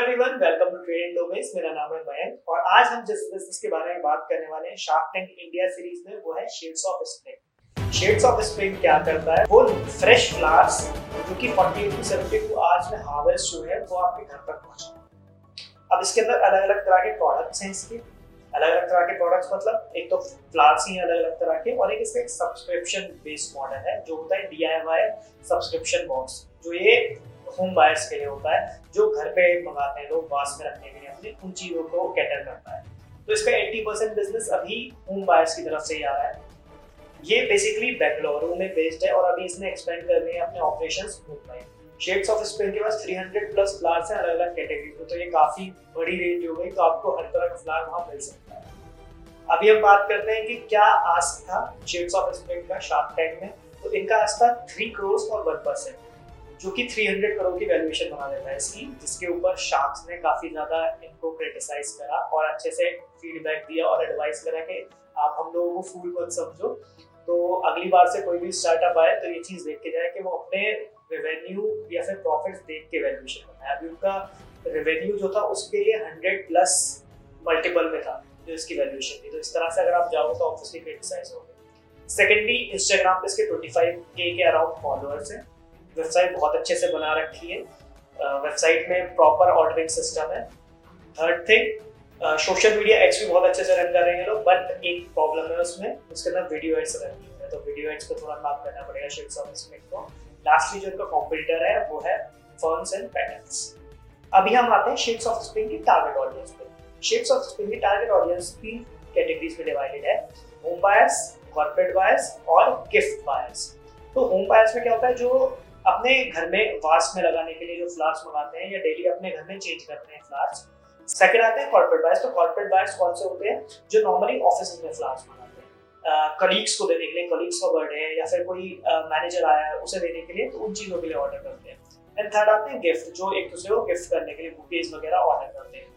Everyone welcome to trading domains मेरा नाम है मयंक और आज हम जिस बिज़नेस के बारे में बात करने वाले हैं शार्क टैंक इंडिया सीरीज़ में, वो है Shades of Spring Shades of Spring क्या करता है? वो फ्रेश फ्लावर्स जो कि 48 टू 72 आवर्स में हार्वेस्ट हुए हैं, वो आपके घर तक पहुँचा अब इसके अंदर अलग अलग तरह के प्रोडक्ट्स हैं इसके। अलग अलग तरह के प्रोडक्ट्स मतलब एक तो फ्लावर्स ही अलग अलग तरह के, और एक इसका एक सब्सक्रिप्शन बेस्ड मॉडल है, जो होता है डीआईवाई सब्सक्रिप्शन बॉक्स जो ये होम बायर्स के लिए होता है, जो घर पे मंगाते हैं, लोग वास में रखने के लिए अपनी, उन चीज़ों को कैटर करता है। तो इसका 80 परसेंट बिज़नेस अभी होम बायर्स की तरफ़ से ही आ रहा है। ये बेसिकली बेंगलुरु में बेस्ड है, और अभी इसने एक्सपेंड कर रहे हैं अपने operations Mumbai Shades of Spring के पास 300 प्लस फ्लावर्स हैं अलग अलग कैटेगरी में तो ये काफ़ी बड़ी रेंज हो गई तो आपको हर तरह का फ्लावर वहाँ मिल सकता है। अभी हम बात करते हैं कि क्या आज था शेड्स ऑफ़ स्पेन का शार्क टैंक में तो इनका आज था थ्री करोड़ और वन परसेंट जो कि 300 करोड़ की वैल्यूएशन बना देता है इसकी, जिसके ऊपर शार्क्स ने काफ़ी ज़्यादा इनको क्रिटिसाइज करा और अच्छे से फीडबैक दिया और एडवाइस करा कि आप हम लोगों को फूल मत समझो। तो अगली बार से कोई भी स्टार्टअप आए तो ये चीज़ देख के जाए कि वो अपने रेवेन्यू या फिर प्रॉफिट देख के वैल्यूएशन बनाए अभी उनका रेवेन्यू जो था, उसके लिए हंड्रेड प्लस मल्टीपल में था जो इसकी वैल्यूएशन थी। तो इस तरह से अगर आप जाओ तो ऑब्वियसली क्रिटिसाइज हो सेकेंडली इंस्टाग्राम पे इसके 25 के के अराउंड फॉलोअर्स हैं। वेबसाइट बहुत अच्छे से बना रखी है। वेबसाइट में प्रॉपर ऑर्डरिंग सिस्टम है। Third thing social media ads भी बहुत अच्छे से रन कर रहे हैं लोग बट एक प्रॉब्लम है उसमें, उसके अंदर वीडियो एड्स रन नहीं है। तो वीडियो एड्स को थोड़ा काम करना पड़ेगा शिप्स ऑफ़ में को लास्टली जो इनका कॉम्पिटिटर है, वो है फर्म्स एंड पैटर्न्स अभी हम आते हैं शेड्स ऑफ़ स्प्रिंग की टारगेट ऑडियंस पे. शेड्स ऑफ़ स्प्रिंग की टारगेट ऑडियंस तीन कैटेगरीज में डिवाइडेड है. होम बायर्स कॉर्पोरेट बायर्स और गिफ्ट बायर्स तो होम बायर्स में क्या होता है? जो अपने घर में वास में लगाने के लिए जो फ्लावर्स मंगाते हैं या डेली अपने घर में चेंज करते हैं फ्लावर्स सेकंड आते हैं कॉर्पोरेट बायर्स तो कॉर्पोरेट बायर्स कौन से होते हैं? जो नॉर्मली ऑफ़िस में फ्लावर्स मंगाते हैं. कलीग्स को देने के लिए कलीग्स का बर्थडे है या फिर कोई मैनेजर आया है, उसे देने के लिए तो उन चीज़ों के लिए ऑर्डर करते हैं। एंड थर्ड आते हैं गिफ्ट जो एक दूसरे को गिफ्ट करने के लिए बुकेज वगैरह ऑर्डर करते हैं।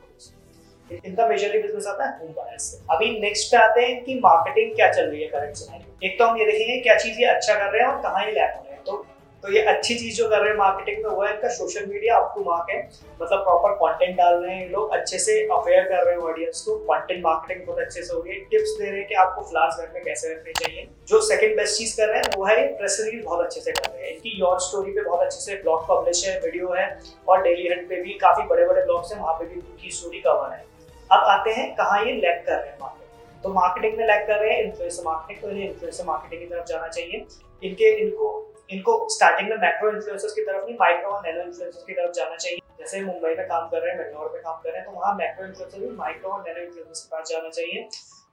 इनका मेजरली बिज़नेस आता है होम बायर्स अभी नेक्स्ट पे आते हैं कि मार्केटिंग क्या चल रही है करंट समय एक तो हम ये देखेंगे क्या चीज़ ये अच्छा कर रहे हैं और कहाँ ये लैक हो रहे हैं। तो तो ये अच्छी चीज़ जो कर रहे हैं मार्केटिंग में, वो है इनका सोशल मीडिया आपको मार्क है। मतलब प्रॉपर कंटेंट डाल रहे हैं लोग, अच्छे से अवेयर कर रहे हैं ऑडियंस को। कंटेंट मार्केटिंग बहुत अच्छे से हो रही है। टिप्स दे रहे हैं कि आपको फ्लावर्स घर में कैसे रखने चाहिए। जो सेकंड बेस्ट चीज़ कर रहे हैं, वो है प्रेस रिलीज़ बहुत अच्छे से कर रहे हैं। इनकी योर स्टोरी पे बहुत अच्छे से ब्लॉग पब्लिश है वीडियो है, और डेली हंट पे भी काफ़ी बड़े बड़े ब्लॉग्स हैं, वहाँ पे भी उनकी स्टोरी कवर है। अब आते हैं कहाँ ये लैक कर रहे हैं मार्केट तो मार्केटिंग में लैक कर रहे हैं इन्फ्लुएंसर मार्केटिंग तो इन्हें इन्फ्लुएंसर मार्केटिंग की तरफ़ जाना चाहिए। इनके, इनको इनको स्टार्टिंग में मैक्रो इन्फ्लुएंसर्स की तरफ़ नहीं माइक्रो और नैनो इन्फ्लुएंसर्स की तरफ़ जाना चाहिए। जैसे मुंबई में काम कर रहे हैं, बेंगलोर में काम कर रहे हैं तो वहाँ मैक्रो इन्फ्लुएंसर भी माइक्रो और नैनो इन्फ्लुएंसर्स के पास जाना चाहिए।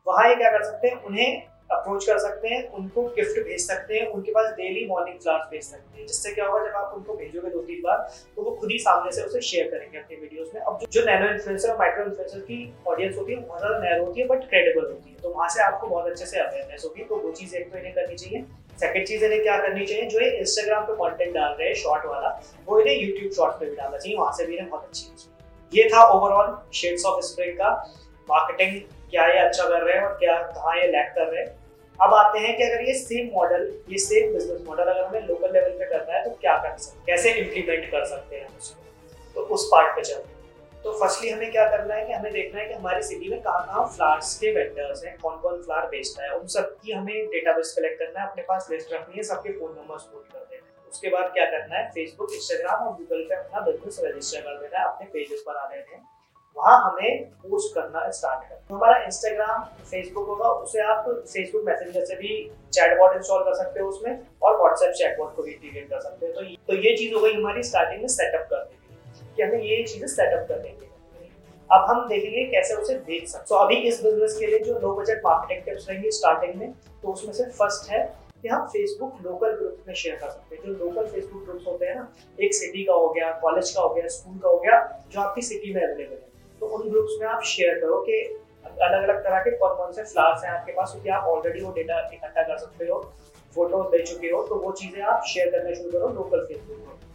वहाँ ये क्या कर सकते हैं, उन्हें अप्रोच कर सकते हैं, उनको गिफ्ट भेज सकते हैं, उनके पास डेली मॉर्निंग फ्लावर्स भेज सकते हैं। जिससे क्या होगा, जब आप उनको भेजोगे दो तीन बार तो वो खुद ही सामने से उसे शेयर करेंगे अपने वीडियोस में। अब जो नैनो इन्फ्लुएंसर और माइक्रो इन्फ्लुएंसर की ऑडियंस होती है बहुत ज़्यादा नैरो होती है बट क्रेडिबल होती है। तो वहाँ से आपको बहुत अच्छे से अवेयरनेस होगी तो वो चीज़ एक तो इन्हें करनी चाहिए। सेकंड चीज़ इन्हें क्या करनी चाहिए? जो ये इंस्टाग्राम पे कंटेंट डाल रहे हैं शॉर्ट वाला, वो इन्हें यूट्यूब शॉर्ट पे भी डालना चाहिए। वहाँ से भी इन्हें बहुत अच्छी ये था ओवरऑल शेड्स ऑफ़ स्प्रिंग का मार्केटिंग क्या ये अच्छा कर रहे हैं और क्या, कहाँ ये लैक कर रहे हैं। अब आते हैं कि अगर ये सेम मॉडल ये सेम बिज़नेस मॉडल अगर हमें लोकल लेवल पे करना है तो क्या कर सकते कैसे इम्प्लीमेंट कर सकते हैं उसको? तो उस पार्ट पे चलते हैं। तो फर्स्टली हमें क्या करना है कि हमें देखना है कि हमारी सिटी में कहाँ कहाँ फ्लावर्स के वेंडर्स हैं, कौन कौन फ्लावर बेचता है, उन सबकी हमें डेटाबेस कलेक्ट करना है, अपने पास लिस्ट रखनी है, सबके फ़ोन नंबर नोट कर देना है। उसके बाद क्या करना है फेसबुक इंस्टाग्राम और गूगल पे अपना बिज़नेस रजिस्टर कर देना है, अपने पेजेस बना देने हैं। वहाँ हमें पोस्ट करना स्टार्ट करना तो हमारा इंस्टाग्राम फेसबुक होगा, उसे आप फेसबुक मैसेंजर से भी चैट चैटबॉट इंस्टॉल कर सकते हो उसमें और व्हाट्सएप चैटबॉट को भी इंटीग्रेट कर सकते हो। तो तो ये चीज़ हो गई हमारी स्टार्टिंग में सेटअप करने की हमें ये चीज़ें सेटअप कर देंगे अब हम देखेंगे कैसे उसे देख सकते तो अभी इस बिज़नेस के लिए जो लो बजट मार्केटिंग टिप्स रहेंगे स्टार्टिंग में तो उसमें से फ़र्स्ट है कि हम फेसबुक लोकल ग्रुप में शेयर कर सकते हैं। जो लोकल फेसबुक ग्रुप्स होते हैं ना, एक सिटी का हो गया कॉलेज का हो गया स्कूल का हो गया, जो आपकी सिटी में अवेलेबल है। तो उन ग्रुप्स में आप शेयर करो कि अलग अलग तरह के कौन कौन से फ्लावर्स हैं आपके पास, क्योंकि आप ऑलरेडी वो डेटा इकट्ठा कर सकते हो फ़ोटो दे चुके हो तो वो चीज़ें आप शेयर करना शुरू करो लोकल फेसबुक पर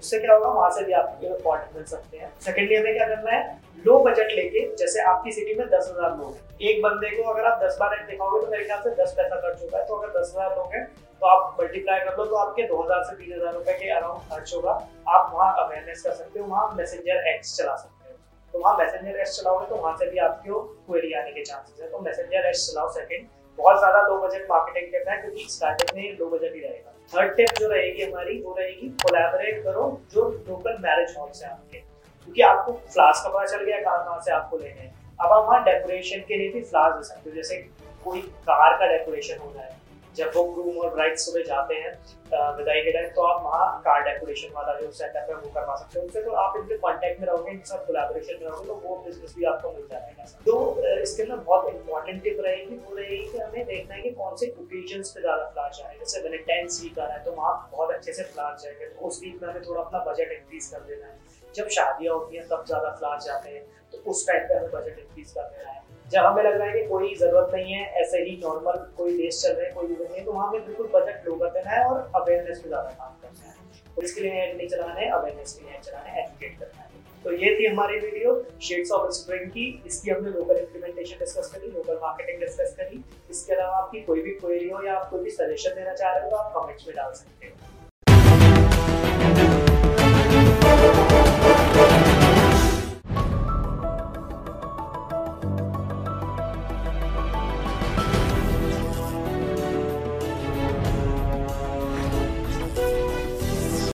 उससे क्या होगा, वहाँ से भी आपको पॉइंट मिल सकते हैं। सेकेंडली हमें क्या करना है? लो बजट लेके, जैसे आपकी सिटी में दस हज़ार लोग हैं। एक बंदे को अगर आप दस बार दिखाओगे तो मेरे ख्याल से दस पैसा खर्च होता है तो अगर दस हज़ार लोग हैं तो आप मल्टीप्लाई कर लो तो आपके 2000 से 3000 रुपए के अराउंड खर्च होगा। आप वहाँ अवेयरनेस कर सकते हो, वहाँ मैसेंजर एक्स चला सकते हो। तो वहाँ मैसेंजर एक्स चलाओगे तो वहाँ से भी आपको क्वेरी आने के चांसेस है। तो मैसेंजर एक्स चलाओ सेकंड बहुत ज़्यादा लो बजट मार्केटिंग करना है, क्योंकि स्टार्टिंग में लो बजट ही रहेगा। थर्ड टिप जो रहेगी हमारी, वो रहेगी कोलेबोरेट करो जो लोकल मैरिज हॉल से आपके। क्योंकि आपको फ्लावर्स का पता चल गया कहाँ कहाँ से आपको लेने हैं। अब आप वहाँ डेकोरेशन के लिए भी फ्लावर्स दे सकते हो। जैसे कोई कार का डेकोरेशन होना है। जब वो ग्रूम और ब्राइड सुबह जाते हैं विदाई के टाइम तो आप वहाँ कार डेकोरेशन वाला जो सेटअप है, वो करवा सकते हो। उनसे तो आप इनके कांटेक्ट में रहोगे, इनके साथ कोलैबोरेशन में रहोगे तो वो बिज़नेस भी आपको मिल जाएगा तो इसके अंदर बहुत इंपॉर्टेंट टिप रहेगी, वो रहेगी कि हमें देखना है कि कौन से ओकेजन पे ज़्यादा फ्लावर जाए जैसे वैलेंटाइंस वीक आ रहा है तो वहाँ बहुत अच्छे से फ्लावर जाएँगे तो उस वीक में हमें थोड़ा अपना बजट इंक्रीज कर देना है। जब शादियाँ होती हैं, तब ज़्यादा फ्लावर जाते हैं तो उस टाइम पे हमें बजट इंक्रीज कर देना है। जब हमें लग रहा है कि कोई ज़रूरत नहीं है, ऐसे ही नॉर्मल कोई देश चल रहे हैं, कोई इवेंट नहीं तो वहाँ हमें बिल्कुल बजट लो कर देना है और अवेयरनेस पे ज़्यादा काम करना है। और इसके लिए एड नहीं चलाना है अवेयरनेस के लिए एड चलाना है एजुकेट करना है। तो ये थी हमारी वीडियो शेड्स ऑफ़ स्प्रिंग की। इसकी हमने लोकल इम्प्लीमेंटेशन डिस्कस करी लोकल मार्केटिंग डिस्कस करी। इसके अलावा आपकी कोई भी क्वेरी हो या आप कोई भी सजेशन देना चाह रहे हो तो आप कमेंट्स में डाल सकते हो।